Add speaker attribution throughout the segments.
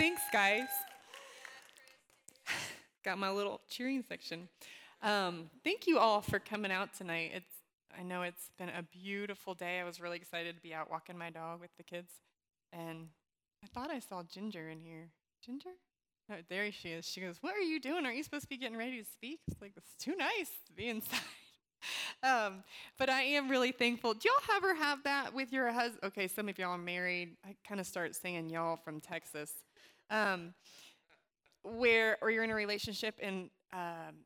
Speaker 1: Thanks, guys. Got my little cheering section. Um, thank you all for coming out tonight. It's I know it's been a beautiful day. I was really excited to be out walking my dog with the kids, and I thought I saw Ginger in here. Ginger? No, there she is. She goes, "What are you doing? Aren't you supposed to be getting ready to speak?" It's like it's too nice to be inside. um, but I am really thankful. Do y'all ever have that with your husband? Okay, some of y'all are married. I kind of start saying y'all from Texas, um, where or you're in a relationship and um,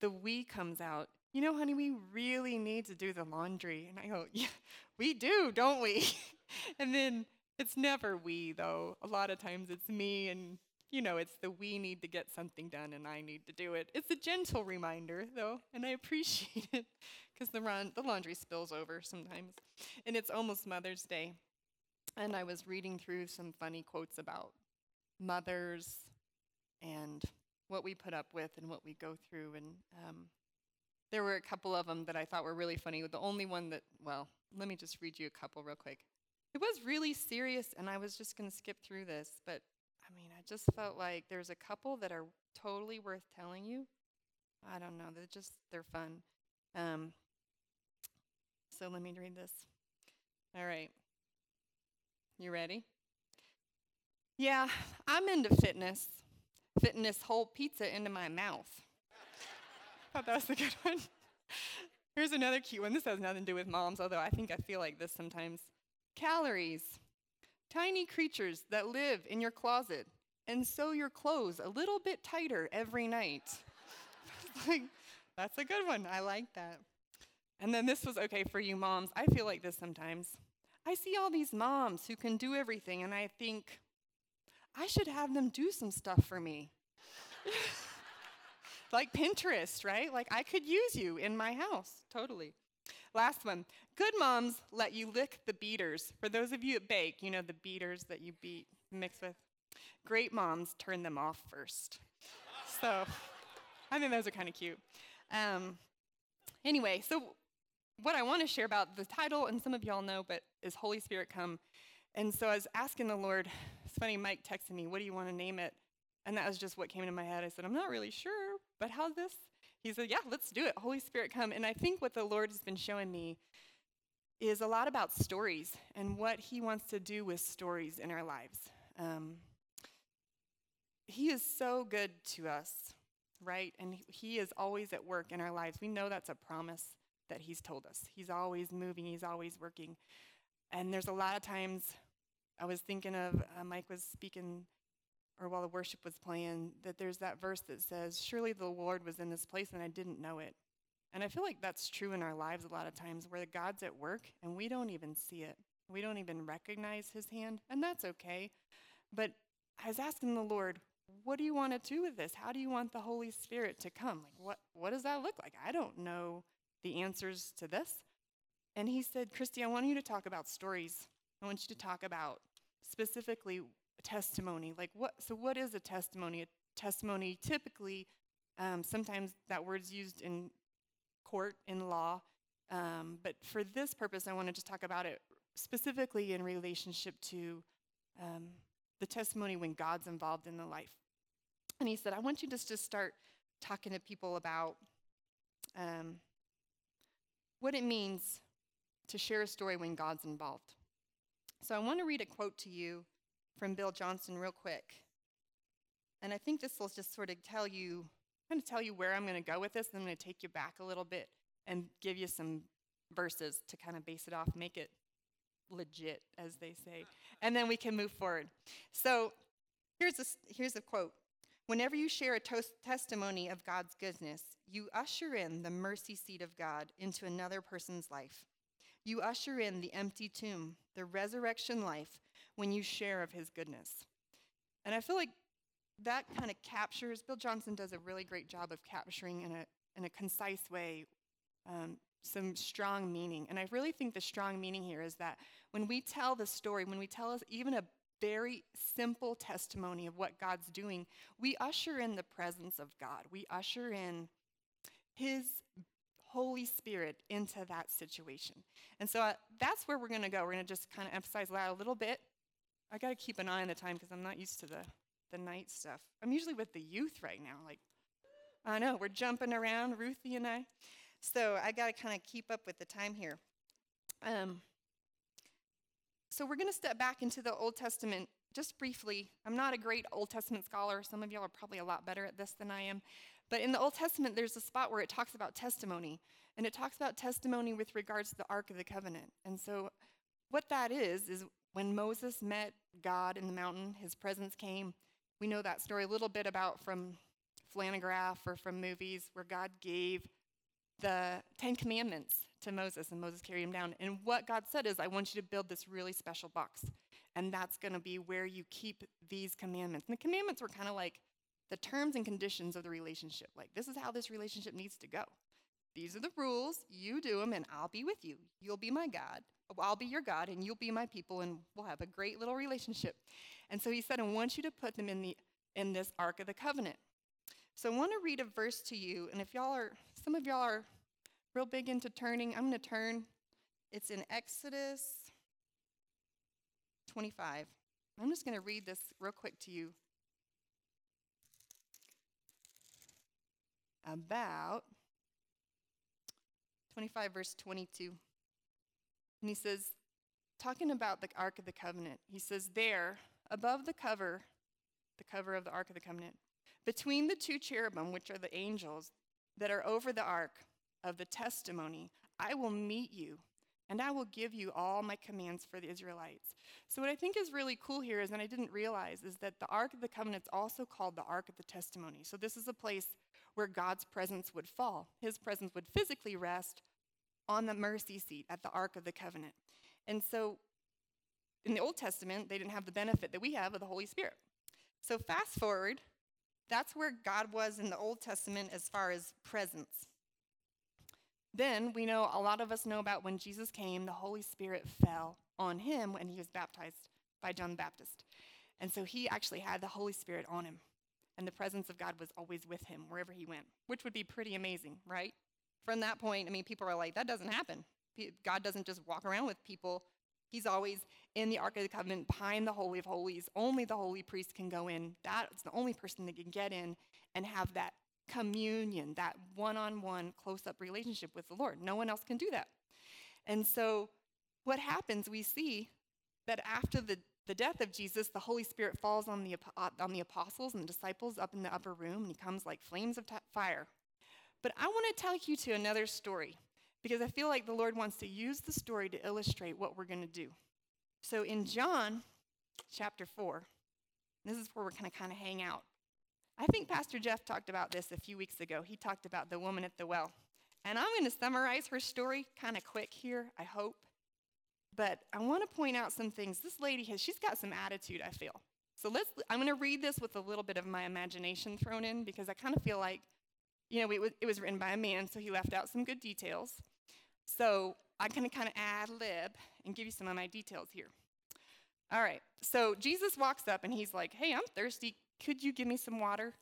Speaker 1: the we comes out. You know, honey, we really need to do the laundry. And I go, yeah, we do, don't we? and then it's never we, though. A lot of times it's me and you know, it's the we need to get something done and I need to do it. It's a gentle reminder, though, and I appreciate it because the, run, the laundry spills over sometimes. And it's almost Mother's Day. And I was reading through some funny quotes about mothers and what we put up with and what we go through. And um, there were a couple of them that I thought were really funny. The only one that, well, let me just read you a couple real quick. It was really serious, and I was just going to skip through this, but I mean, I just felt like there's a couple that are totally worth telling you. I don't know. They're just, they're fun. Um, so let me read this. All right. You ready? Yeah, I'm into fitness. Fitting this whole pizza into my mouth. Thought that was a good one. Here's another cute one. This has nothing to do with moms, although I think I feel like this sometimes. Calories. Tiny creatures that live in your closet and sew your clothes a little bit tighter every night. like, that's a good one. I like that. And then this was okay for you moms. I feel like this sometimes. I see all these moms who can do everything, and I think, I should have them do some stuff for me. like Pinterest, right? Like I could use you in my house, totally. Last one. Good moms let you lick the beaters. For those of you that bake, you know the beaters that you beat, mix with. Great moms turn them off first. so I think those are kind of cute. Um, anyway, so what I want to share about the title, and some of y'all know, but is Holy Spirit Come. And so I was asking the Lord, it's funny, Mike texted me, what do you want to name it? And that was just what came into my head. I said, I'm not really sure, but how's this? he said, Yeah, let's do it. Holy Spirit, come. And I think what the Lord has been showing me is a lot about stories and what he wants to do with stories in our lives. Um, he is so good to us, right? And he is always at work in our lives. We know that's a promise that he's told us. He's always moving, he's always working. And there's a lot of times I was thinking of, uh, Mike was speaking or while the worship was playing, that there's that verse that says, Surely the Lord was in this place and I didn't know it. And I feel like that's true in our lives a lot of times where God's at work and we don't even see it. We don't even recognize his hand, and that's okay. But I was asking the Lord, what do you want to do with this? How do you want the Holy Spirit to come? Like what what does that look like? I don't know the answers to this. And he said, Christy, I want you to talk about stories. I want you to talk about specifically testimony. Like what? So what is a testimony? A testimony typically, um, sometimes that word's used in court in law, um, but for this purpose, I want to just talk about it specifically in relationship to um, the testimony when God's involved in the life. And he said, I want you just to start talking to people about um, what it means to share a story when God's involved. So I want to read a quote to you from Bill Johnson real quick. And I think this will just sort of tell you, kind of tell you where I'm going to go with this. and I'm going to take you back a little bit and give you some verses to kind of base it off, make it legit, as they say. And then we can move forward. So here's a, here's a quote Whenever you share a testimony of God's goodness, you usher in the mercy seat of God into another person's life. You usher in the empty tomb, the resurrection life when you share of his goodness. And I feel like that kind of captures, Bill Johnson does a really great job of capturing in a, in a concise way um, some strong meaning. And I really think the strong meaning here is that when we tell the story, when we tell us even a very simple testimony of what God's doing, we usher in the presence of God. We usher in His Holy Spirit into that situation. And so uh, that's where we're going to go. We're going to just kind of emphasize that a little bit I got to keep an eye on the time because I'm not used to the, the night stuff. I'm usually with the youth right now. Like, I know, we're jumping around, Ruthie and I. So I got to kind of keep up with the time here. Um, so we're going to step back into the Old Testament just briefly. I'm not a great Old Testament scholar. Some of y'all are probably a lot better at this than I am. But in the Old Testament, there's a spot where it talks about testimony. And it talks about testimony with regards to the Ark of the Covenant. And so what that is, is when Moses met God in the mountain, his presence came. We know that story a little bit about from Flannelgraph or from movies where God gave the Ten Commandments to Moses, and Moses carried him down. And what God said is, I want you to build this really special box, and that's going to be where you keep these commandments. And the commandments were kind of like the terms and conditions of the relationship. Like, this is how this relationship needs to go. These are the rules. You do them, and I'll be with you. You'll be my God. I'll be your God, and you'll be my people, and we'll have a great little relationship. And so he said, I want you to put them in, the, in this Ark of the Covenant. So I want to read a verse to you, and if y'all are, some of y'all are real big into turning, I'm going to turn. It's in Exodus 25. I'm just going to read this real quick to you. About 25, verse 22. And he says, talking about the Ark of the Covenant, he says, There, above the cover, the cover of the Ark of the Covenant, between the two cherubim, which are the angels that are over the ark of the testimony, I will meet you and I will give you all my commands for the Israelites. So, what I think is really cool here is, and I didn't realize, is that the Ark of the Covenant is also called the Ark of the Testimony. So, this is a place where God's presence would fall. His presence would physically rest on the mercy seat at the Ark of the Covenant. And so, in the Old Testament, they didn't have the benefit that we have of the Holy Spirit. So, fast forward, that's where God was in the Old Testament as far as presence. Then we know a lot of us know about when Jesus came, the Holy Spirit fell on him when he was baptized by John the Baptist. And so he actually had the Holy Spirit on him. And the presence of God was always with him wherever he went, which would be pretty amazing, right? From that point, I mean, people are like, that doesn't happen. God doesn't just walk around with people. He's always in the Ark of the Covenant behind the Holy of Holies. Only the holy priest can go in. That's the only person that can get in and have that communion, that one on one, close up relationship with the Lord. No one else can do that. And so, what happens, we see that after the, the death of Jesus, the Holy Spirit falls on the, on the apostles and the disciples up in the upper room, and he comes like flames of t- fire. But I want to take you to another story because I feel like the Lord wants to use the story to illustrate what we're going to do. So, in John chapter 4, this is where we're going to kind of hang out. I think Pastor Jeff talked about this a few weeks ago. He talked about the woman at the well. And I'm going to summarize her story kind of quick here, I hope. But I want to point out some things. This lady has, she's got some attitude, I feel. So let's, I'm going to read this with a little bit of my imagination thrown in because I kind of feel like, you know, it was, it was written by a man, so he left out some good details. So I'm going to kind of ad lib and give you some of my details here. All right, so Jesus walks up and he's like, Hey, I'm thirsty. Could you give me some water?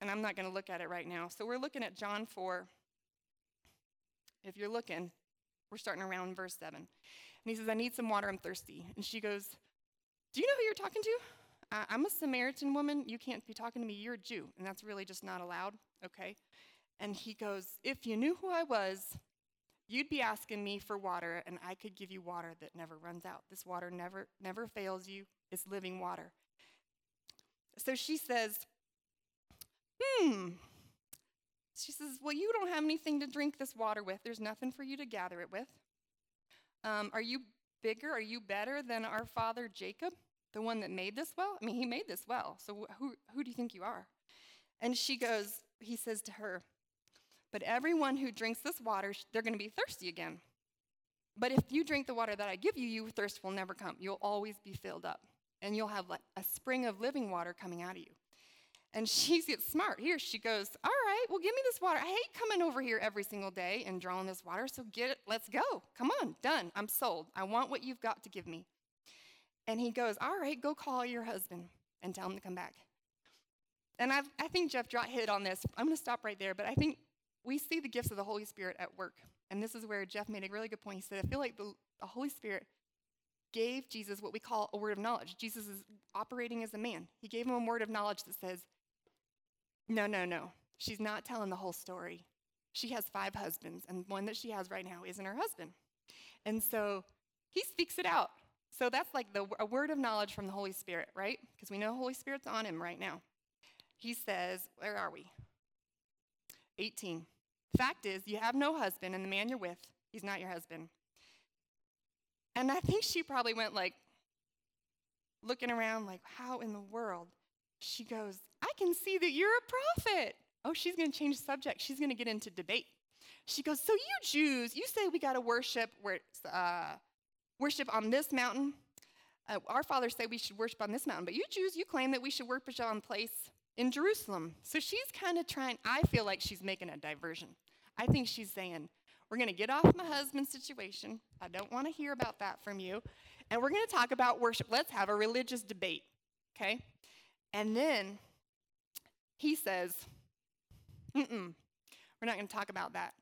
Speaker 1: And I'm not going to look at it right now. So we're looking at John 4. If you're looking, we're starting around verse 7. And he says, I need some water. I'm thirsty. And she goes, Do you know who you're talking to? I'm a Samaritan woman. You can't be talking to me. You're a Jew. And that's really just not allowed. Okay. And he goes, If you knew who I was, you'd be asking me for water, and I could give you water that never runs out. This water never, never fails you. It's living water. So she says, Hmm. She says, Well, you don't have anything to drink this water with. There's nothing for you to gather it with. Um, are you bigger? Are you better than our father Jacob, the one that made this well? I mean, he made this well. So who, who do you think you are? And she goes, He says to her, But everyone who drinks this water, they're going to be thirsty again. But if you drink the water that I give you, your thirst will never come. You'll always be filled up and you'll have like a spring of living water coming out of you. And she gets smart. Here she goes, All right, well, give me this water. I hate coming over here every single day and drawing this water, so get it, let's go. Come on, done. I'm sold. I want what you've got to give me. And he goes, All right, go call your husband and tell him to come back. And I've, i think Jeff hit on this. I'm going to stop right there, but I think we see the gifts of the Holy Spirit at work. And this is where Jeff made a really good point. He said, I feel like the, the Holy Spirit gave Jesus what we call a word of knowledge. Jesus is operating as a man. He gave him a word of knowledge that says, No, no, no. She's not telling the whole story. She has five husbands, and one that she has right now isn't her husband. And so he speaks it out. So that's like the, a word of knowledge from the Holy Spirit, right? Because we know Holy Spirit's on him right now. He says, Where are we? 18. Fact is, you have no husband, and the man you're with, he's not your husband. And I think she probably went like, looking around, like, how in the world? She goes, I can see that you're a prophet. Oh, she's going to change the subject. She's going to get into debate. She goes, So you Jews, you say we got to worship where, uh, worship on this mountain. Uh, our fathers say we should worship on this mountain, but you Jews, you claim that we should worship on place in Jerusalem. So she's kind of trying, I feel like she's making a diversion. I think she's saying, we're going to get off my husband's situation. I don't want to hear about that from you. And we're going to talk about worship. Let's have a religious debate, okay? And then he says, mm we're not going to talk about that.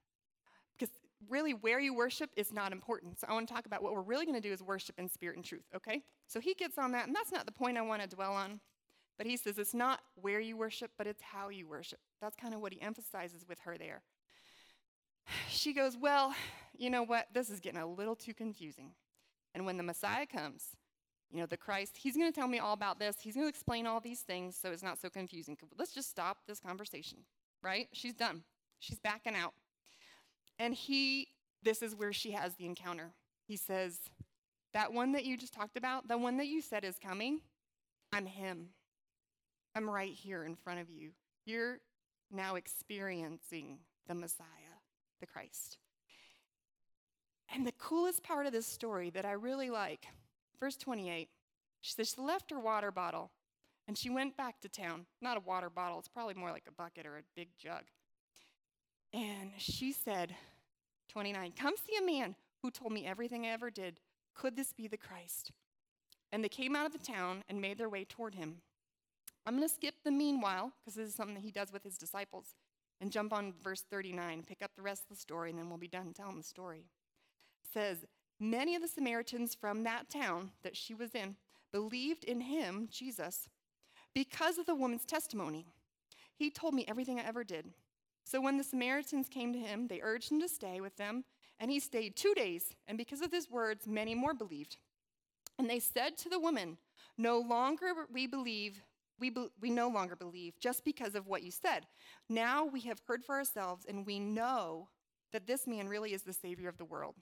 Speaker 1: Because really, where you worship is not important. So I want to talk about what we're really going to do is worship in spirit and truth, okay? So he gets on that, and that's not the point I want to dwell on. But he says it's not where you worship, but it's how you worship. That's kind of what he emphasizes with her there. She goes, Well, you know what? This is getting a little too confusing. And when the Messiah comes, you know, the Christ, he's going to tell me all about this. He's going to explain all these things so it's not so confusing. Let's just stop this conversation, right? She's done. She's backing out. And he, this is where she has the encounter. He says, That one that you just talked about, the one that you said is coming, I'm him. I'm right here in front of you. You're now experiencing the Messiah the Christ. And the coolest part of this story that I really like, verse 28, she says she left her water bottle and she went back to town. Not a water bottle, it's probably more like a bucket or a big jug. And she said, 29, Come see a man who told me everything I ever did. Could this be the Christ? And they came out of the town and made their way toward him. I'm going to skip the meanwhile, because this is something that he does with his disciples and jump on verse 39, pick up the rest of the story, and then we'll be done telling the story. It says, Many of the Samaritans from that town that she was in believed in him, Jesus, because of the woman's testimony. He told me everything I ever did. So when the Samaritans came to him, they urged him to stay with them, and he stayed two days. And because of his words, many more believed. And they said to the woman, No longer we believe we, be, we no longer believe just because of what you said. Now we have heard for ourselves, and we know that this man really is the Savior of the world.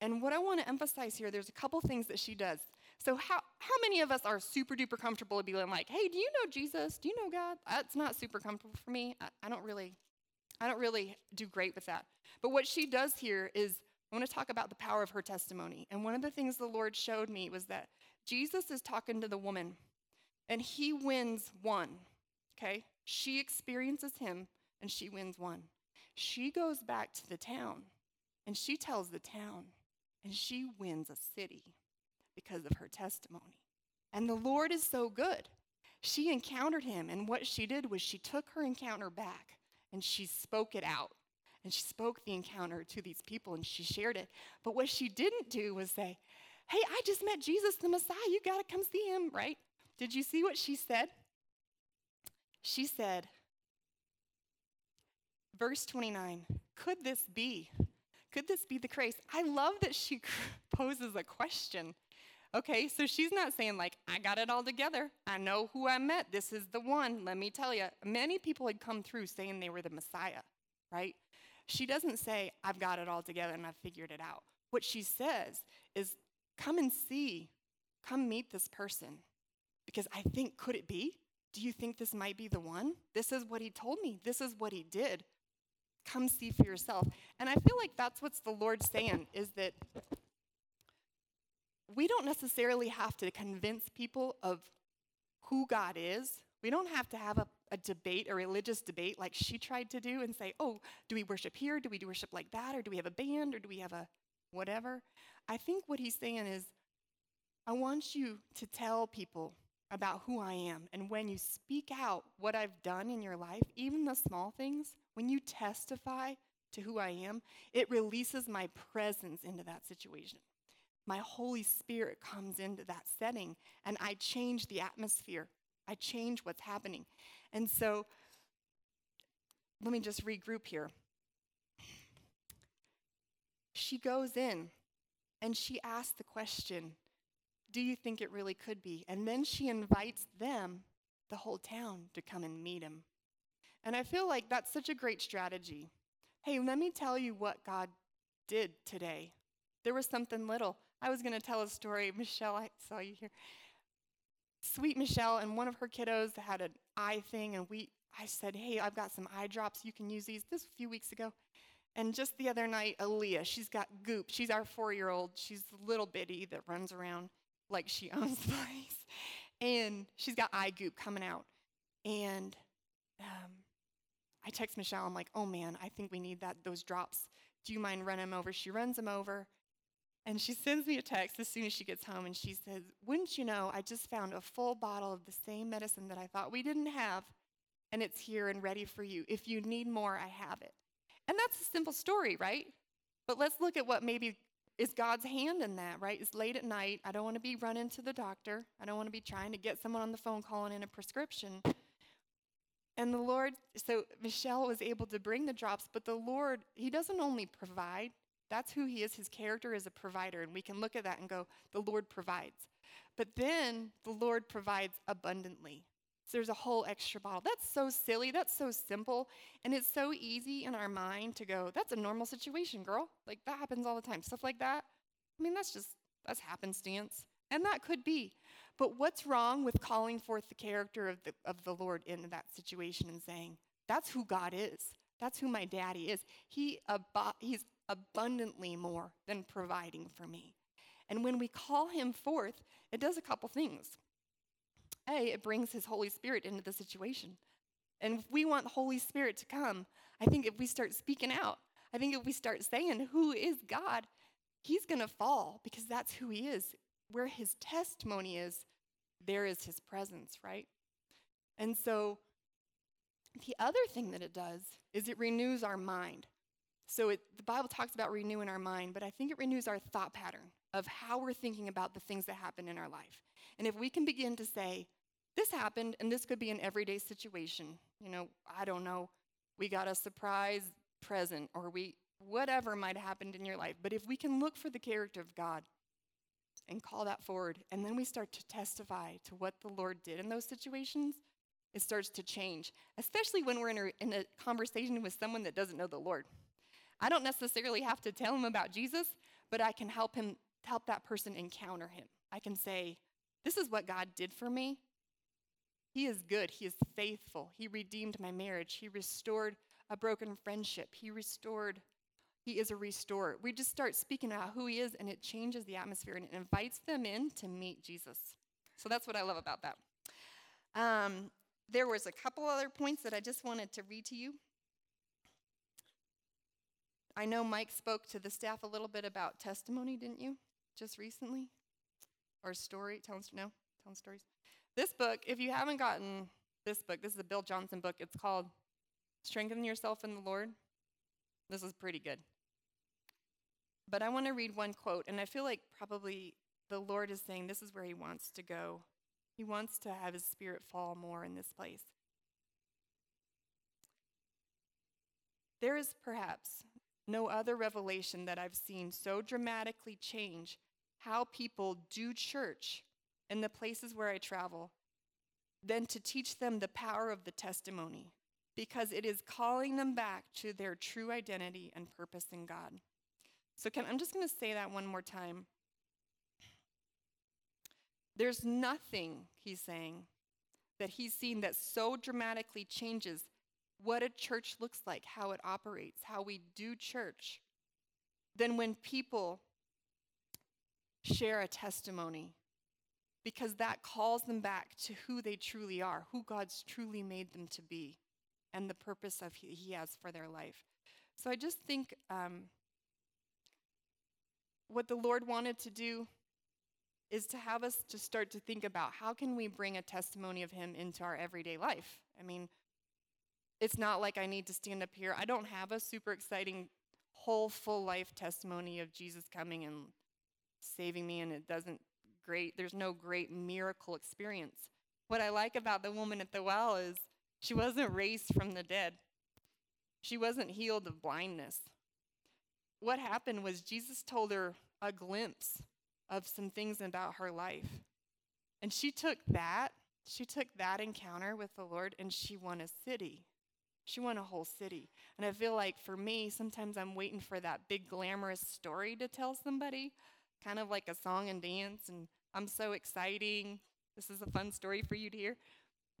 Speaker 1: And what I want to emphasize here, there's a couple things that she does. So, how, how many of us are super duper comfortable being like, hey, do you know Jesus? Do you know God? That's not super comfortable for me. I, I don't really, I don't really do great with that. But what she does here is, I want to talk about the power of her testimony. And one of the things the Lord showed me was that Jesus is talking to the woman and he wins one. Okay? She experiences him and she wins one. She goes back to the town and she tells the town and she wins a city because of her testimony. And the Lord is so good. She encountered him, and what she did was she took her encounter back and she spoke it out. And she spoke the encounter to these people and she shared it. But what she didn't do was say, Hey, I just met Jesus the Messiah. You got to come see him, right? Did you see what she said? She said, verse 29, could this be? Could this be the Christ? I love that she poses a question. Okay, so she's not saying, like, I got it all together. I know who I met. This is the one. Let me tell you. Many people had come through saying they were the Messiah, right? She doesn't say, I've got it all together and I've figured it out. What she says is, come and see, come meet this person. Because I think, could it be? Do you think this might be the one? This is what he told me. This is what he did. Come see for yourself. And I feel like that's what's the Lord saying is that we don't necessarily have to convince people of who God is. We don't have to have a, a debate, a religious debate like she tried to do and say, oh, do we worship here? Do we do worship like that? Or do we have a band? Or do we have a whatever? I think what he's saying is, I want you to tell people about who I am. And when you speak out what I've done in your life, even the small things, when you testify to who I am, it releases my presence into that situation. my Holy Spirit comes into that setting and I change the atmosphere. I change what's happening. And so let me just regroup here. She goes in and she asks the question, Do you think it really could be? And then she invites them, the whole town, to come and meet him. And I feel like that's such a great strategy. Hey, let me tell you what God did today. There was something little. I was going to tell a story. Michelle, I saw you here. Sweet Michelle and one of her kiddos had an eye thing, and we, I said, hey, I've got some eye drops. You can use these. This a few weeks ago. And just the other night, Aaliyah, she's got goop. She's our four-year-old. She's a little bitty that runs around like she owns the place. And she's got eye goop coming out. And um, I text Michelle. I'm like, oh man, I think we need that those drops. Do you mind running them over? She runs them over. And she sends me a text as soon as she gets home, and she says, Wouldn't you know, I just found a full bottle of the same medicine that I thought we didn't have, and it's here and ready for you. If you need more, I have it. And that's a simple story, right? But let's look at what maybe is God's hand in that, right? It's late at night. I don't want to be running to the doctor. I don't want to be trying to get someone on the phone calling in a prescription. And the Lord, so Michelle was able to bring the drops, but the Lord, He doesn't only provide, that's who he is. His character is a provider. And we can look at that and go, the Lord provides. But then the Lord provides abundantly. So there's a whole extra bottle. That's so silly. That's so simple. And it's so easy in our mind to go, that's a normal situation, girl. Like that happens all the time. Stuff like that. I mean, that's just, that's happenstance. And that could be. But what's wrong with calling forth the character of the, of the Lord in that situation and saying, that's who God is? That's who my daddy is. He abo- he's abundantly more than providing for me. And when we call him forth, it does a couple things. A, it brings his Holy Spirit into the situation. And if we want the Holy Spirit to come, I think if we start speaking out, I think if we start saying, Who is God? He's going to fall because that's who he is. Where his testimony is, there is his presence, right? And so the other thing that it does is it renews our mind. So it, the Bible talks about renewing our mind, but I think it renews our thought pattern of how we're thinking about the things that happen in our life. And if we can begin to say, this happened, and this could be an everyday situation. You know, I don't know, we got a surprise present, or we, whatever might have happened in your life. But if we can look for the character of God and call that forward, and then we start to testify to what the Lord did in those situations, it starts to change, especially when we're in a, in a conversation with someone that doesn't know the Lord. I don't necessarily have to tell him about Jesus, but I can help him help that person encounter him. I can say, "This is what God did for me. He is good. He is faithful. He redeemed my marriage. He restored a broken friendship. He restored he is a restorer. We just start speaking about who he is, and it changes the atmosphere and it invites them in to meet Jesus. So that's what I love about that. Um, there was a couple other points that I just wanted to read to you. I know Mike spoke to the staff a little bit about testimony, didn't you? Just recently? Or story, telling, no, telling stories. This book, if you haven't gotten this book, this is a Bill Johnson book. It's called Strengthen Yourself in the Lord. This is pretty good. But I want to read one quote, and I feel like probably the Lord is saying this is where He wants to go. He wants to have His Spirit fall more in this place. There is perhaps no other revelation that I've seen so dramatically change how people do church in the places where I travel than to teach them the power of the testimony because it is calling them back to their true identity and purpose in God. So can, I'm just going to say that one more time. There's nothing, he's saying, that he's seen that so dramatically changes what a church looks like, how it operates, how we do church, than when people share a testimony because that calls them back to who they truly are, who God's truly made them to be, and the purpose of he, has for their life. So I just think um, what the Lord wanted to do is to have us to start to think about how can we bring a testimony of Him into our everyday life. I mean, it's not like I need to stand up here. I don't have a super exciting whole full life testimony of Jesus coming and saving me and it doesn't great there's no great miracle experience. What I like about the woman at the well is she wasn't raised from the dead. She wasn't healed of blindness. What happened was Jesus told her a glimpse of some things about her life. And she took that, she took that encounter with the Lord and she won a city. She won a whole city. And I feel like for me, sometimes I'm waiting for that big glamorous story to tell somebody, kind of like a song and dance, and I'm so exciting. This is a fun story for you to hear.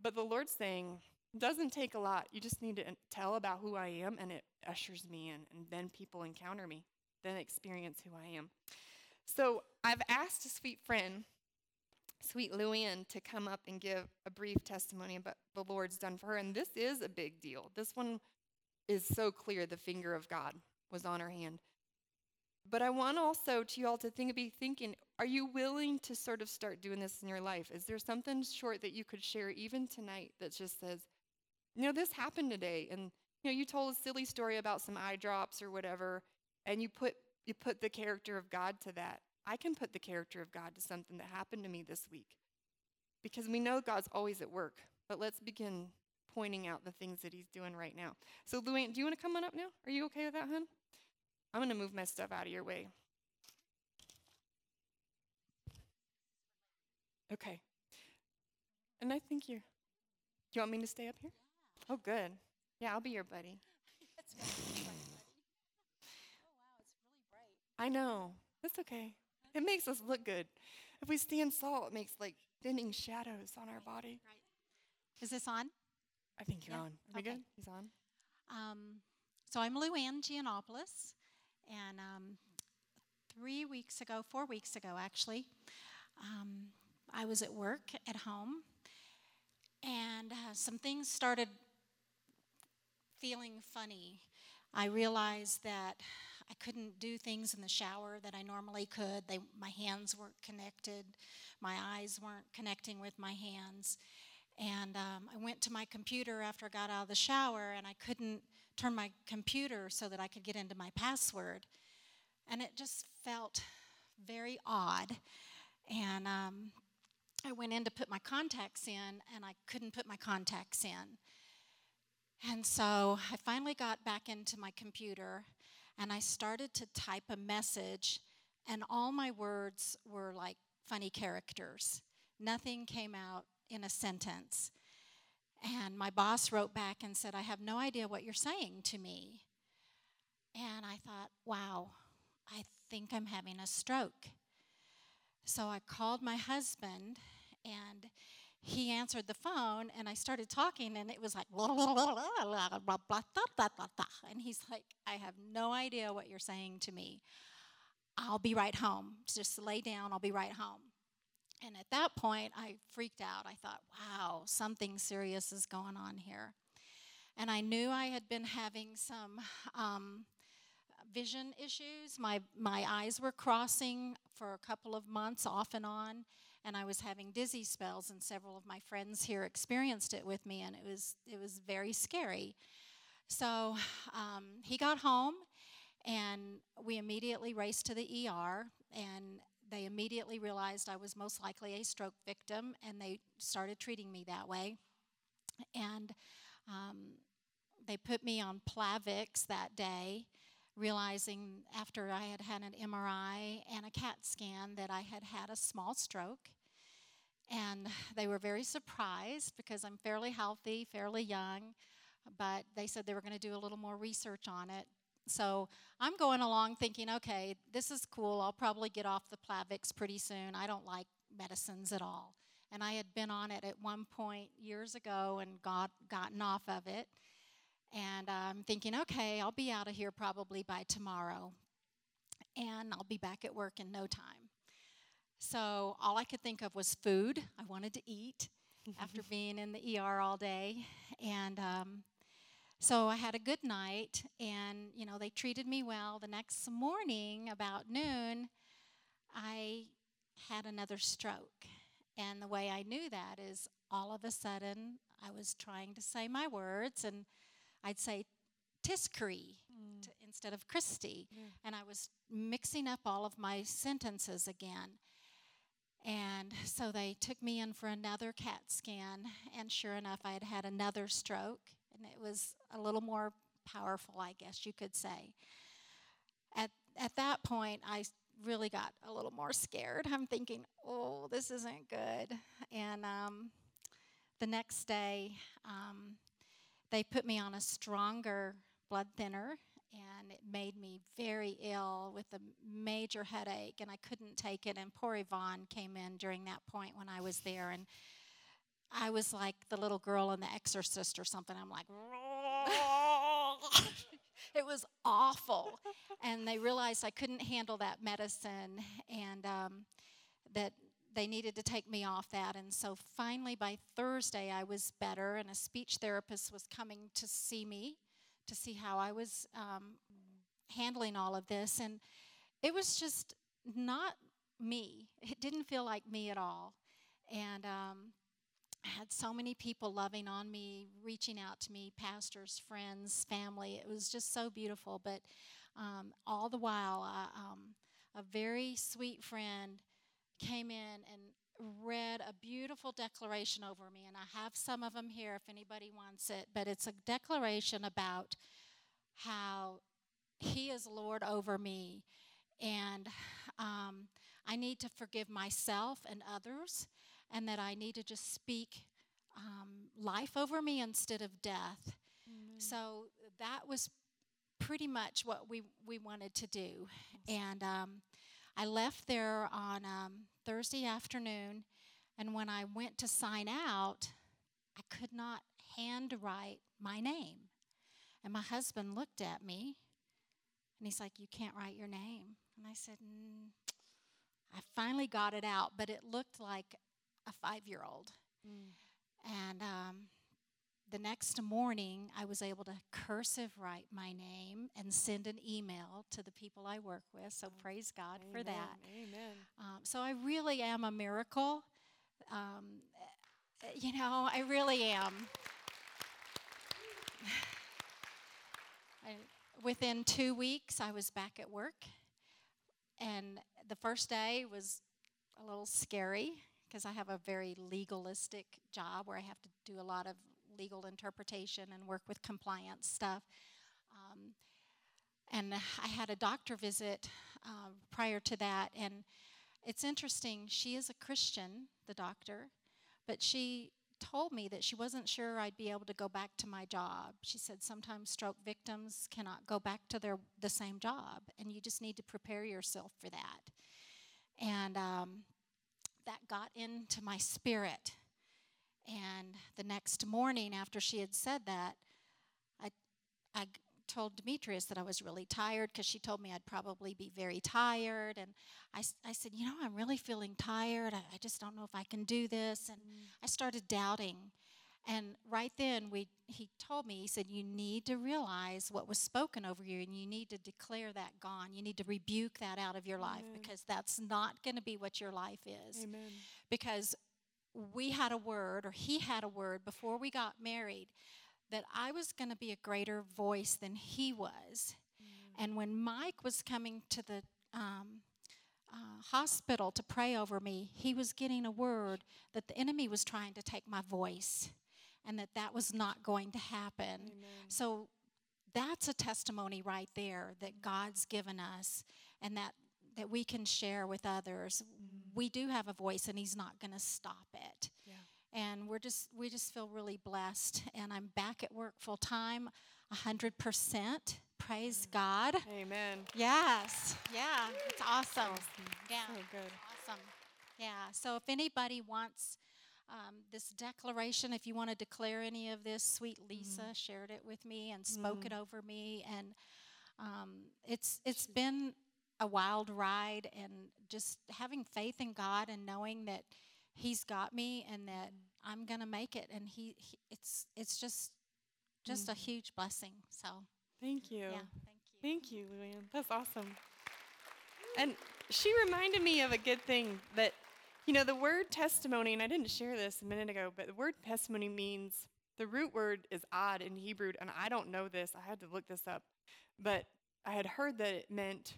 Speaker 1: But the Lord's saying, doesn't take a lot. You just need to tell about who I am, and it ushers me in, and then people encounter me, then experience who I am. So I've asked a sweet friend, sweet Luann, to come up and give a brief testimony about the Lord's done for her. And this is a big deal. This one is so clear the finger of God was on her hand. But I want also to you all to think be thinking, are you willing to sort of start doing this in your life? Is there something short that you could share even tonight that just says, you know, this happened today and you know, you told a silly story about some eye drops or whatever, and you put you put the character of God to that. I can put the character of God to something that happened to me this week. Because we know God's always at work. But let's begin pointing out the things that he's doing right now. So Luann, do you want to come on up now? Are you okay with that, hun? I'm going to move my stuff out of your way. Okay. And I think you're. Do you want me to stay up here? Oh, good. Yeah, I'll be your buddy. That's my buddy. Oh, wow, it's really bright. I know. That's okay. It makes us look good. If we stand tall, it makes like thinning shadows on our body.
Speaker 2: Right. Is this on?
Speaker 1: I think you're
Speaker 2: Yeah,
Speaker 1: on. Are we good? He's on.
Speaker 2: Um, so I'm Luann Giannopoulos, and um, three weeks ago, four weeks ago actually, um, I was at work at home, and uh, some things started feeling funny. I realized that I couldn't do things in the shower that I normally could. They, my hands weren't connected, my eyes weren't connecting with my hands. And um, I went to my computer after I got out of the shower, and I couldn't turn my computer so that I could get into my password. And it just felt very odd. And um, I went in to put my contacts in, and I couldn't put my contacts in. And so I finally got back into my computer and I started to type a message, and all my words were like funny characters. Nothing came out in a sentence. And my boss wrote back and said, I have no idea what you're saying to me. And I thought, wow, I think I'm having a stroke. So I called my husband, and he answered the phone and I started talking and it was like blah, blah, blah, blah, blah, blah, blah, blah, blah, and he's like I have no idea what you're saying to me. I'll be right home. Just lay down, I'll be right home. And at that point I freaked out. I thought, wow, something serious is going on here. And I knew I had been having some um, vision issues. My, my eyes were crossing for a couple of months off and on and I was having dizzy spells, and several of my friends here experienced it with me, and it was it was very scary. So um, he got home, and we immediately raced to the ER, and they immediately realized I was most likely a stroke victim, and they started treating me that way. And um, they put me on Plavix that day, realizing after I had had an MRI and a CAT scan that I had had a small stroke. And they were very surprised because I'm fairly healthy, fairly young, but they said they were going to do a little more research on it. So I'm going along thinking, okay, this is cool. I'll probably get off the Plavix pretty soon. I don't like medicines at all. And I had been on it at one point years ago and got gotten off of it. And I'm thinking, okay, I'll be out of here probably by tomorrow. And I'll be back at work in no time. So all I could think of was food. I wanted to eat after being in the ER all day. And um, so I had a good night, and you know they treated me well. The next morning, about noon, I had another stroke. And the way I knew that is all of a sudden I was trying to say my words, and I'd say Tiscree. Mm. t- instead of Christy. And I was mixing up all of my sentences again. And so they took me in for another CAT scan, and sure enough, I had had another stroke, and it was a little more powerful, I guess you could say. At, at that point, I really got a little more scared. I'm thinking, oh, this isn't good. And um, the next day, um, they put me on a stronger blood thinner, and it made me very ill with a major headache, and I couldn't take it. And poor Yvonne came in during that point when I was there, and I was like the little girl in The Exorcist or something. I'm like, it was awful. and they realized I couldn't handle that medicine, and um, that they needed to take me off that. And so finally, by Thursday, I was better, and a speech therapist was coming to see me to see how I was um, handling all of this. And it was just not me, it didn't feel like me at all. And um, I had so many people loving on me, reaching out to me, pastors, friends, family. It was just so beautiful. But um, all the while, uh, um, a very sweet friend came in and read a beautiful declaration over me. And I have some of them here if anybody wants it. But it's a declaration about how He is Lord over me. And um, I need to forgive myself and others, and that I need to just speak um, life over me instead of death. So that was pretty much what we, we wanted to do. And um, I left there on um, Thursday afternoon, and when I went to sign out, I could not handwrite my name. And my husband looked at me, and he's like, You can't write your name. And I said, mm, I finally got it out, but it looked like a five year old. And um, the next morning, I was able to cursive write my name and send an email to the people I work with. So praise God for that.
Speaker 1: Amen.
Speaker 2: Um, so I really am a miracle. Um, you know, I really am. I, within two weeks, I was back at work. And the first day was a little scary because I have a very legalistic job where I have to do a lot of legal interpretation and work with compliance stuff. Um, and I had a doctor visit uh, prior to that, and it's interesting. She is a Christian, the doctor, but she told me that she wasn't sure I'd be able to go back to my job. She said sometimes stroke victims cannot go back to their the same job, and you just need to prepare yourself for that. And um, that got into my spirit. And the next morning, after she had said that, I, I told Demetrius that I was really tired because she told me I'd probably be very tired. And I, I said, You know, I'm really feeling tired. I, I just don't know if I can do this. And mm. I started doubting. And right then, we, he told me, he said, You need to realize what was spoken over you and you need to declare that gone. You need to rebuke that out of your life
Speaker 1: Amen.
Speaker 2: because that's not going to be what your life is
Speaker 1: Amen.
Speaker 2: because we had a word, or he had a word before we got married, that I was going to be a greater voice than he was. And when Mike was coming to the um, uh, hospital to pray over me, he was getting a word that the enemy was trying to take my voice and that that was not going to happen. So that's a testimony right there that mm-hmm. God's given us and that that we can share with others. Mm-hmm. We do have a voice and he's not going to stop it.
Speaker 1: Yeah.
Speaker 2: And we're just we just feel really blessed and I'm back at work full time 100%. Praise mm-hmm. God.
Speaker 1: Amen.
Speaker 2: Yes. Yeah. It's awesome.
Speaker 1: Awesome.
Speaker 2: Yeah.
Speaker 1: So good.
Speaker 2: Awesome. Yeah. So if anybody wants um, this declaration, if you want to declare any of this, sweet Lisa shared it with me and spoke it over me, and um, it's it's been a wild ride, and just having faith in God and knowing that He's got me and that I'm gonna make it, and He, he it's it's just just a huge blessing. So
Speaker 1: Thank you.
Speaker 2: yeah, thank you.
Speaker 1: Thank you, Luann. That's awesome. And she reminded me of a good thing that, you know, the word testimony, and I didn't share this a minute ago, but the word testimony means the root word is odd in Hebrew, and I don't know this. I had to look this up. But I had heard that it meant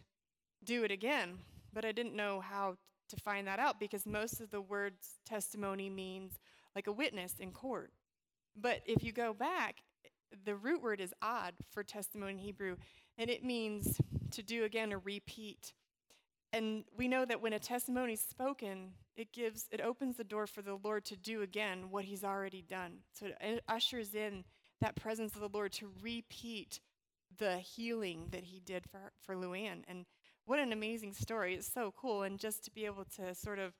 Speaker 1: do it again, but I didn't know how to find that out because most of the words testimony means like a witness in court. But if you go back, the root word is odd for testimony in Hebrew, and it means to do again or repeat. And we know that when a testimony is spoken, it gives it opens the door for the Lord to do again what he's already done. So it ushers in that presence of the Lord to repeat the healing that he did for for Luann. And what an amazing story. It's so cool and just to be able to sort of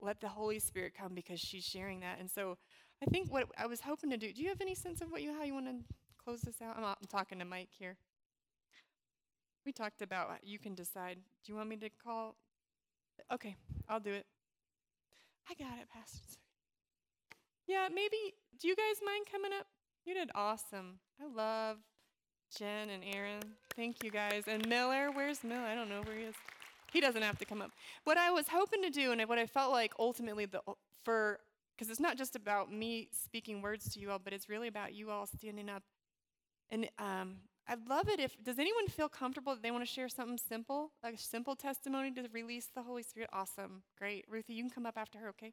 Speaker 1: let the Holy Spirit come because she's sharing that. And so I think what I was hoping to do. Do you have any sense of what you how you want to close this out? I'm, I'm talking to Mike here. We talked about you can decide. Do you want me to call? Okay, I'll do it. I got it, Pastor. Yeah, maybe. Do you guys mind coming up? You did awesome. I love Jen and Aaron. Thank you guys. And Miller, where's Miller? I don't know where he is. He doesn't have to come up. What I was hoping to do, and what I felt like ultimately the for, because it's not just about me speaking words to you all, but it's really about you all standing up. And um, I'd love it if, does anyone feel comfortable that they want to share something simple, like a simple testimony to release the Holy Spirit? Awesome. Great. Ruthie, you can come up after her, okay?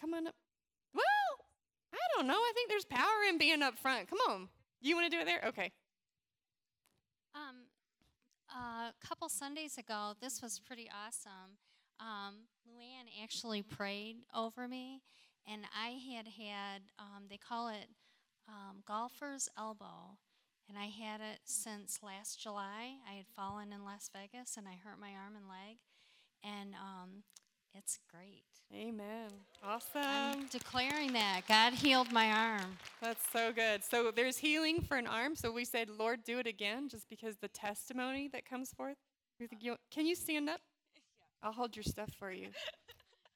Speaker 1: come on up. Well, I don't know. I think there's power in being up front. Come on. You want to do it there? Okay.
Speaker 3: Um, a couple Sundays ago, this was pretty awesome. Um, Luann actually prayed over me, and I had had, um, they call it um, golfer's elbow, and I had it since last July. I had fallen in Las Vegas, and I hurt my arm and leg, and um, it's great.
Speaker 1: Amen. Awesome.
Speaker 3: I'm declaring that God healed my arm.
Speaker 1: That's so good. So there's healing for an arm. So we said, Lord, do it again, just because the testimony that comes forth. Ruthie, can you stand up? I'll hold your stuff for you.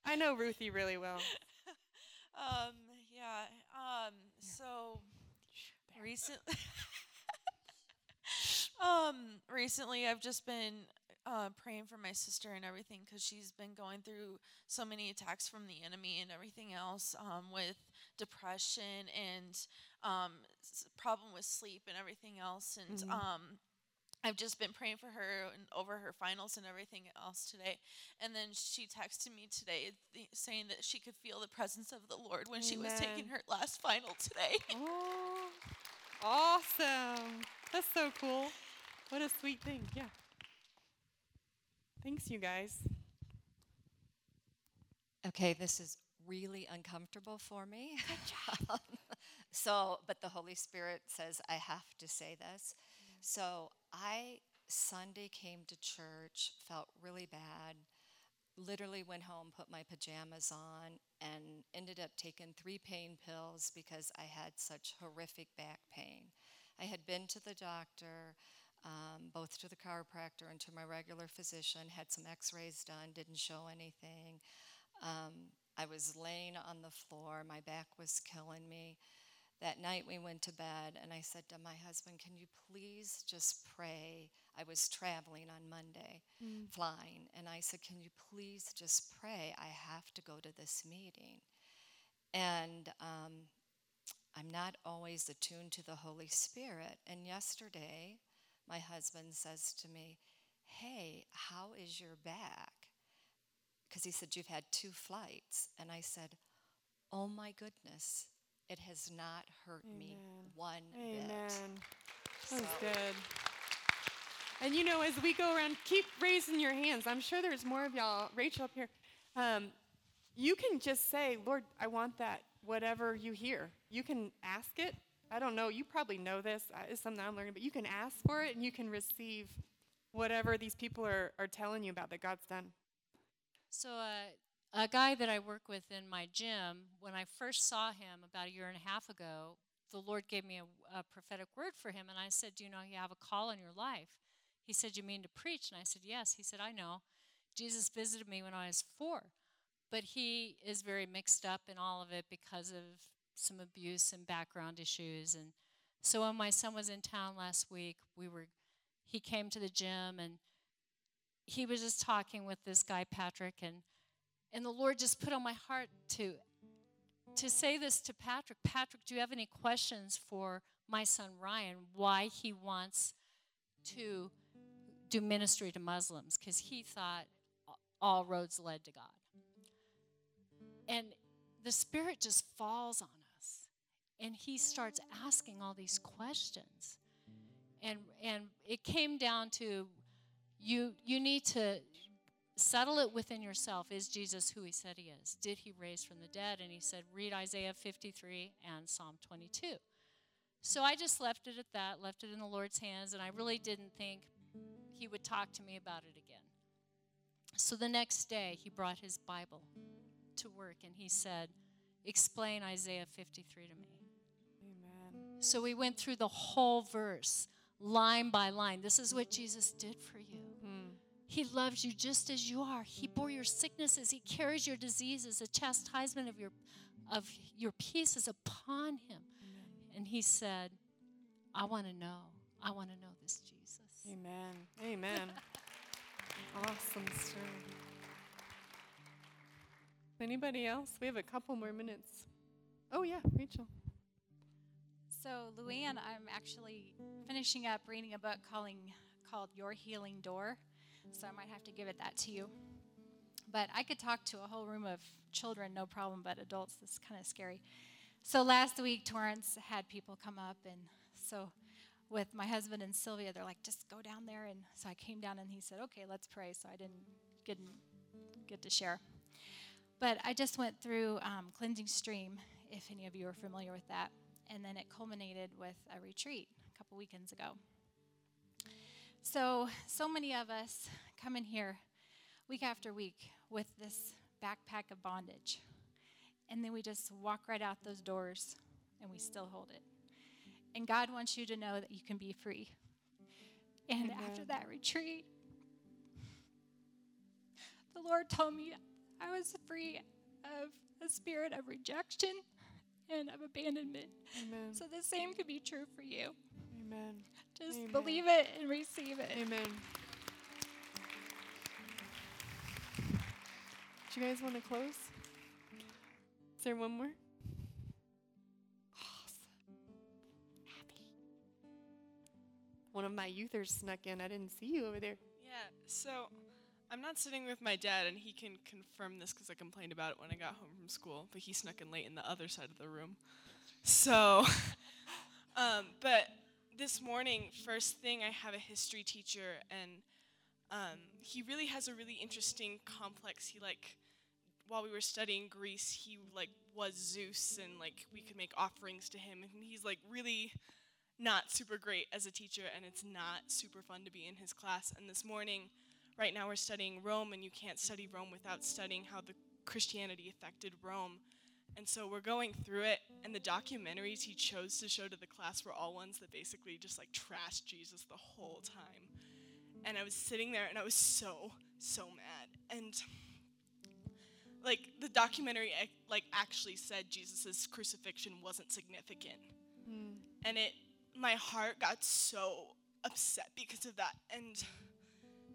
Speaker 1: I know Ruthie really well.
Speaker 4: Um, yeah. Um, so recently, um, recently I've just been uh, praying for my sister and everything because she's been going through so many attacks from the enemy and everything else um, with depression and um, s- problem with sleep and everything else. And
Speaker 1: Mhm.
Speaker 4: um, I've just been praying for her and over her finals and everything else today. And then she texted me today th- saying that she could feel the presence of the Lord when she was taking her last final today.
Speaker 1: Oh, awesome. That's so cool. What a sweet thing. Yeah. Thanks, you guys.
Speaker 5: Okay, this is really uncomfortable for me. so, but the Holy Spirit says I have to say this. Mm. So, I Sunday came to church, felt really bad, literally went home, put my pajamas on, and ended up taking three pain pills because I had such horrific back pain. I had been to the doctor, um, both to the chiropractor and to my regular physician, had some x rays done, didn't show anything. Um, I was laying on the floor, my back was killing me. That night we went to bed, and I said to my husband, Can you please just pray? I was traveling on Monday, flying, and I said, Can you please just pray? I have to go to this meeting. And um, I'm not always attuned to the Holy Spirit. And yesterday, my husband says to me, Hey, how is your back? Because he said, You've had two flights. And I said, Oh my goodness, it has not hurt me one
Speaker 1: Amen.
Speaker 5: bit.
Speaker 1: That was
Speaker 5: So-
Speaker 1: good. And you know, as we go around, keep raising your hands. I'm sure there's more of y'all. Rachel up here. Um, you can just say, Lord, I want that, whatever you hear. You can ask it. I don't know. You probably know this. Uh, It's something I'm learning, but you can ask for it and you can receive whatever these people are, are telling you about that God's done.
Speaker 6: So, uh, a guy that I work with in my gym, when I first saw him about a year and a half ago, the Lord gave me a, a prophetic word for him. And I said, Do you know you have a call in your life? He said, You mean to preach? And I said, Yes. He said, I know. Jesus visited me when I was four. But he is very mixed up in all of it because of some abuse and background issues. And so when my son was in town last week, we were he came to the gym and he was just talking with this guy Patrick and and the Lord just put on my heart to to say this to Patrick. Patrick, do you have any questions for my son Ryan why he wants to do ministry to Muslims because he thought all roads led to God. And the Spirit just falls on and he starts asking all these questions. And, and it came down to you, you need to settle it within yourself. Is Jesus who he said he is? Did he raise from the dead? And he said, read Isaiah 53 and Psalm 22. So I just left it at that, left it in the Lord's hands, and I really didn't think he would talk to me about it again. So the next day, he brought his Bible to work and he said, Explain Isaiah 53 to me.
Speaker 1: Amen.
Speaker 6: So we went through the whole verse, line by line. This is what Jesus did for you. Hmm. He loves you just as you are. He bore your sicknesses. He carries your diseases. The chastisement of your of your peace is upon him. And he said, I want to know. I want to know this Jesus.
Speaker 1: Amen. Amen. awesome story. Anybody else? We have a couple more minutes. Oh yeah, Rachel.
Speaker 7: So, Luann, I'm actually finishing up reading a book calling, called Your Healing Door. So, I might have to give it that to you. But I could talk to a whole room of children, no problem, but adults, this is kind of scary. So, last week, Torrance had people come up, and so with my husband and Sylvia, they're like, just go down there. And so I came down, and he said, okay, let's pray. So, I didn't get, get to share. But I just went through um, Cleansing Stream, if any of you are familiar with that and then it culminated with a retreat a couple weekends ago. So, so many of us come in here week after week with this backpack of bondage, and then we just walk right out those doors and we still hold it. And God wants you to know that you can be free. And
Speaker 1: Amen.
Speaker 7: after that retreat, the Lord told me I was free of a spirit of rejection and of abandonment.
Speaker 1: Amen.
Speaker 7: So the same could be true for you.
Speaker 1: Amen.
Speaker 7: Just
Speaker 1: Amen.
Speaker 7: believe it and receive it.
Speaker 1: Amen. Do you guys want to close? Is there one more? Awesome. Happy. One of my youthers snuck in. I didn't see you over there.
Speaker 8: Yeah, so I'm not sitting with my dad, and he can confirm this because I complained about it when I got home from school, but he snuck in late in the other side of the room. So, um, but this morning, first thing, I have a history teacher, and um, he really has a really interesting complex. He like, while we were studying Greece, he like was Zeus, and like we could make offerings to him, and he's like really not super great as a teacher, and it's not super fun to be in his class. And this morning, right now we're studying Rome, and you can't study Rome without studying how the Christianity affected Rome. And so we're going through it, and the documentaries he chose to show to the class were all ones that basically just like trashed Jesus the whole time. And I was sitting there, and I was so so mad. And like the documentary, eh, like actually said Jesus's crucifixion wasn't significant, hmm. and it my heart got so upset because of that. And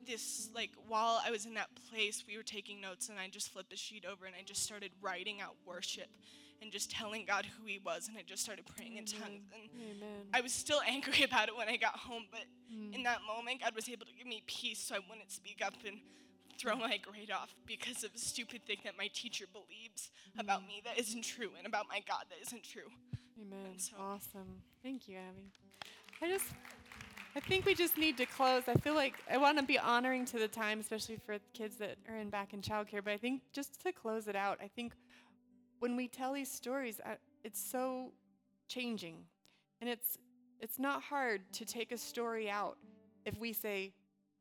Speaker 8: this like while I was in that place, we were taking notes, and I just flipped the sheet over, and I just started writing out worship, and just telling God who He was, and I just started praying in tongues. And
Speaker 1: Amen.
Speaker 8: I was still angry about it when I got home, but mm. in that moment, God was able to give me peace, so I wouldn't speak up and throw my grade off because of a stupid thing that my teacher believes about mm. me that isn't true, and about my God that isn't true.
Speaker 1: Amen.
Speaker 8: so-
Speaker 1: Awesome. Thank you, Abby. I just, I think we just need to close. I feel like I want to be honoring to the time, especially for kids that are in back in childcare. But I think just to close it out, I think when we tell these stories, it's so changing, and it's it's not hard to take a story out if we say,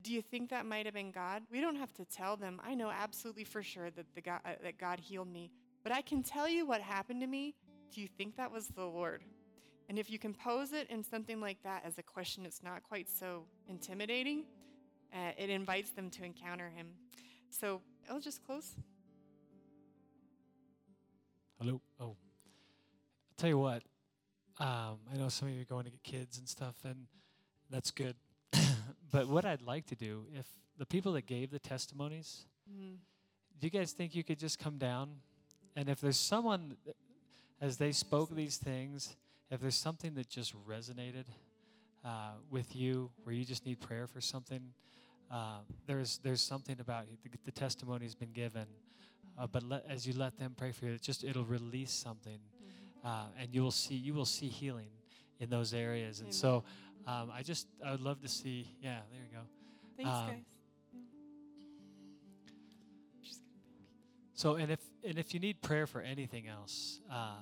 Speaker 1: "Do you think that might have been God?" We don't have to tell them. I know absolutely for sure that the God, uh, that God healed me, but I can tell you what happened to me. Do you think that was the Lord? And if you can pose it in something like that as a question, it's not quite so intimidating. Uh, it invites them to encounter Him. So I'll just close.
Speaker 9: Hello. Oh, I'll tell you what. Um, I know some of you are going to get kids and stuff, and that's good. but what I'd like to do, if the people that gave the testimonies,
Speaker 1: Mm.
Speaker 9: do you guys think you could just come down, and if there's someone, as they spoke these things, if there's something that just resonated, uh, with you where you just need prayer for something, uh, there's there's something about. The, the testimony's been given, uh, but let, as you let them pray for you, it just it'll release something, uh, and you will see you will see healing in those areas. And so, um, I just I would love to see. Yeah, there you go.
Speaker 1: Thanks,
Speaker 9: Um,
Speaker 1: guys.
Speaker 9: So, and if and if you need prayer for anything else, uh,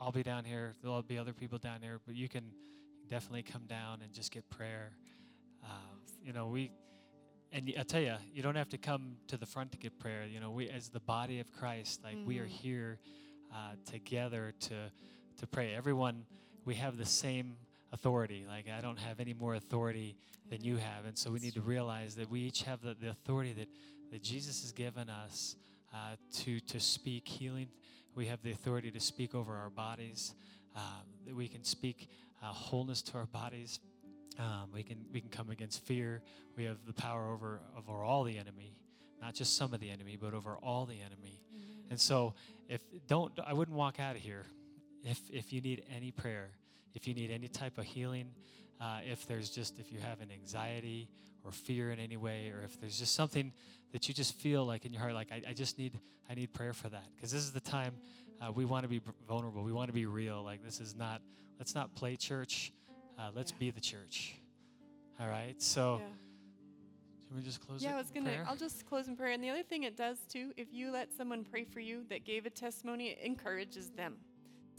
Speaker 9: I'll be down here. There'll be other people down here, but you can definitely come down and just get prayer. Uh, you know, we, and I tell you, you don't have to come to the front to get prayer. You know, we as the body of Christ, like we are
Speaker 1: Mhm.
Speaker 9: here uh, together to to pray. Everyone, we have the same authority. Like I don't have any more authority than you have, and so we need to realize that we each have the, the authority that that Jesus has given us uh, to to speak healing. We have the authority to speak over our bodies. Um, that we can speak uh, wholeness to our bodies. Um, we can we can come against fear. We have the power over over all the enemy, not just some of the enemy, but over all the enemy. And so, if don't I wouldn't walk out of here if if you need any prayer, if you need any type of healing, uh, if there's just if you have an anxiety or fear in any way, or if there's just something that you just feel like in your heart, like I, I just need I need prayer for that, because this is the time uh, we want to be vulnerable, we want to be real. Like this is not let's not play church, uh, let's
Speaker 1: Yeah.
Speaker 9: be the church. All right, so
Speaker 1: Yeah.
Speaker 9: can we just close?
Speaker 1: Yeah, I was gonna.
Speaker 9: prayer?
Speaker 1: I'll just close in prayer. And the other thing it does too, if you let someone pray for you that gave a testimony, it encourages them.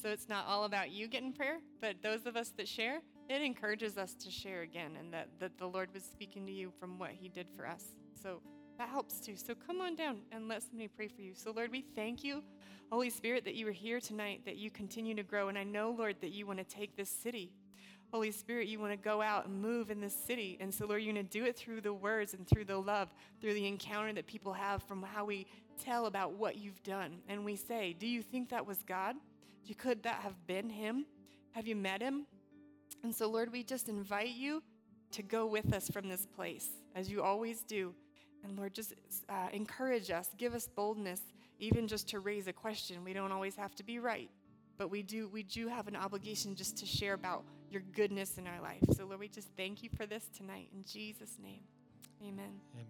Speaker 1: So it's not all about you getting prayer, but those of us that share, it encourages us to share again, and that that the Lord was speaking to you from what He did for us. So that helps too. So come on down and let somebody pray for you. So Lord, we thank you, Holy Spirit, that you are here tonight, that you continue to grow, and I know, Lord, that you want to take this city. Holy Spirit, you want to go out and move in this city. And so, Lord, you're going to do it through the words and through the love, through the encounter that people have from how we tell about what you've done. And we say, Do you think that was God? Do- Could that have been Him? Have you met Him? And so, Lord, we just invite you to go with us from this place, as you always do. And Lord, just uh, encourage us, give us boldness, even just to raise a question. We don't always have to be right but we do we do have an obligation just to share about your goodness in our life. So Lord, we just thank you for this tonight in Jesus' name. Amen.
Speaker 9: Amen.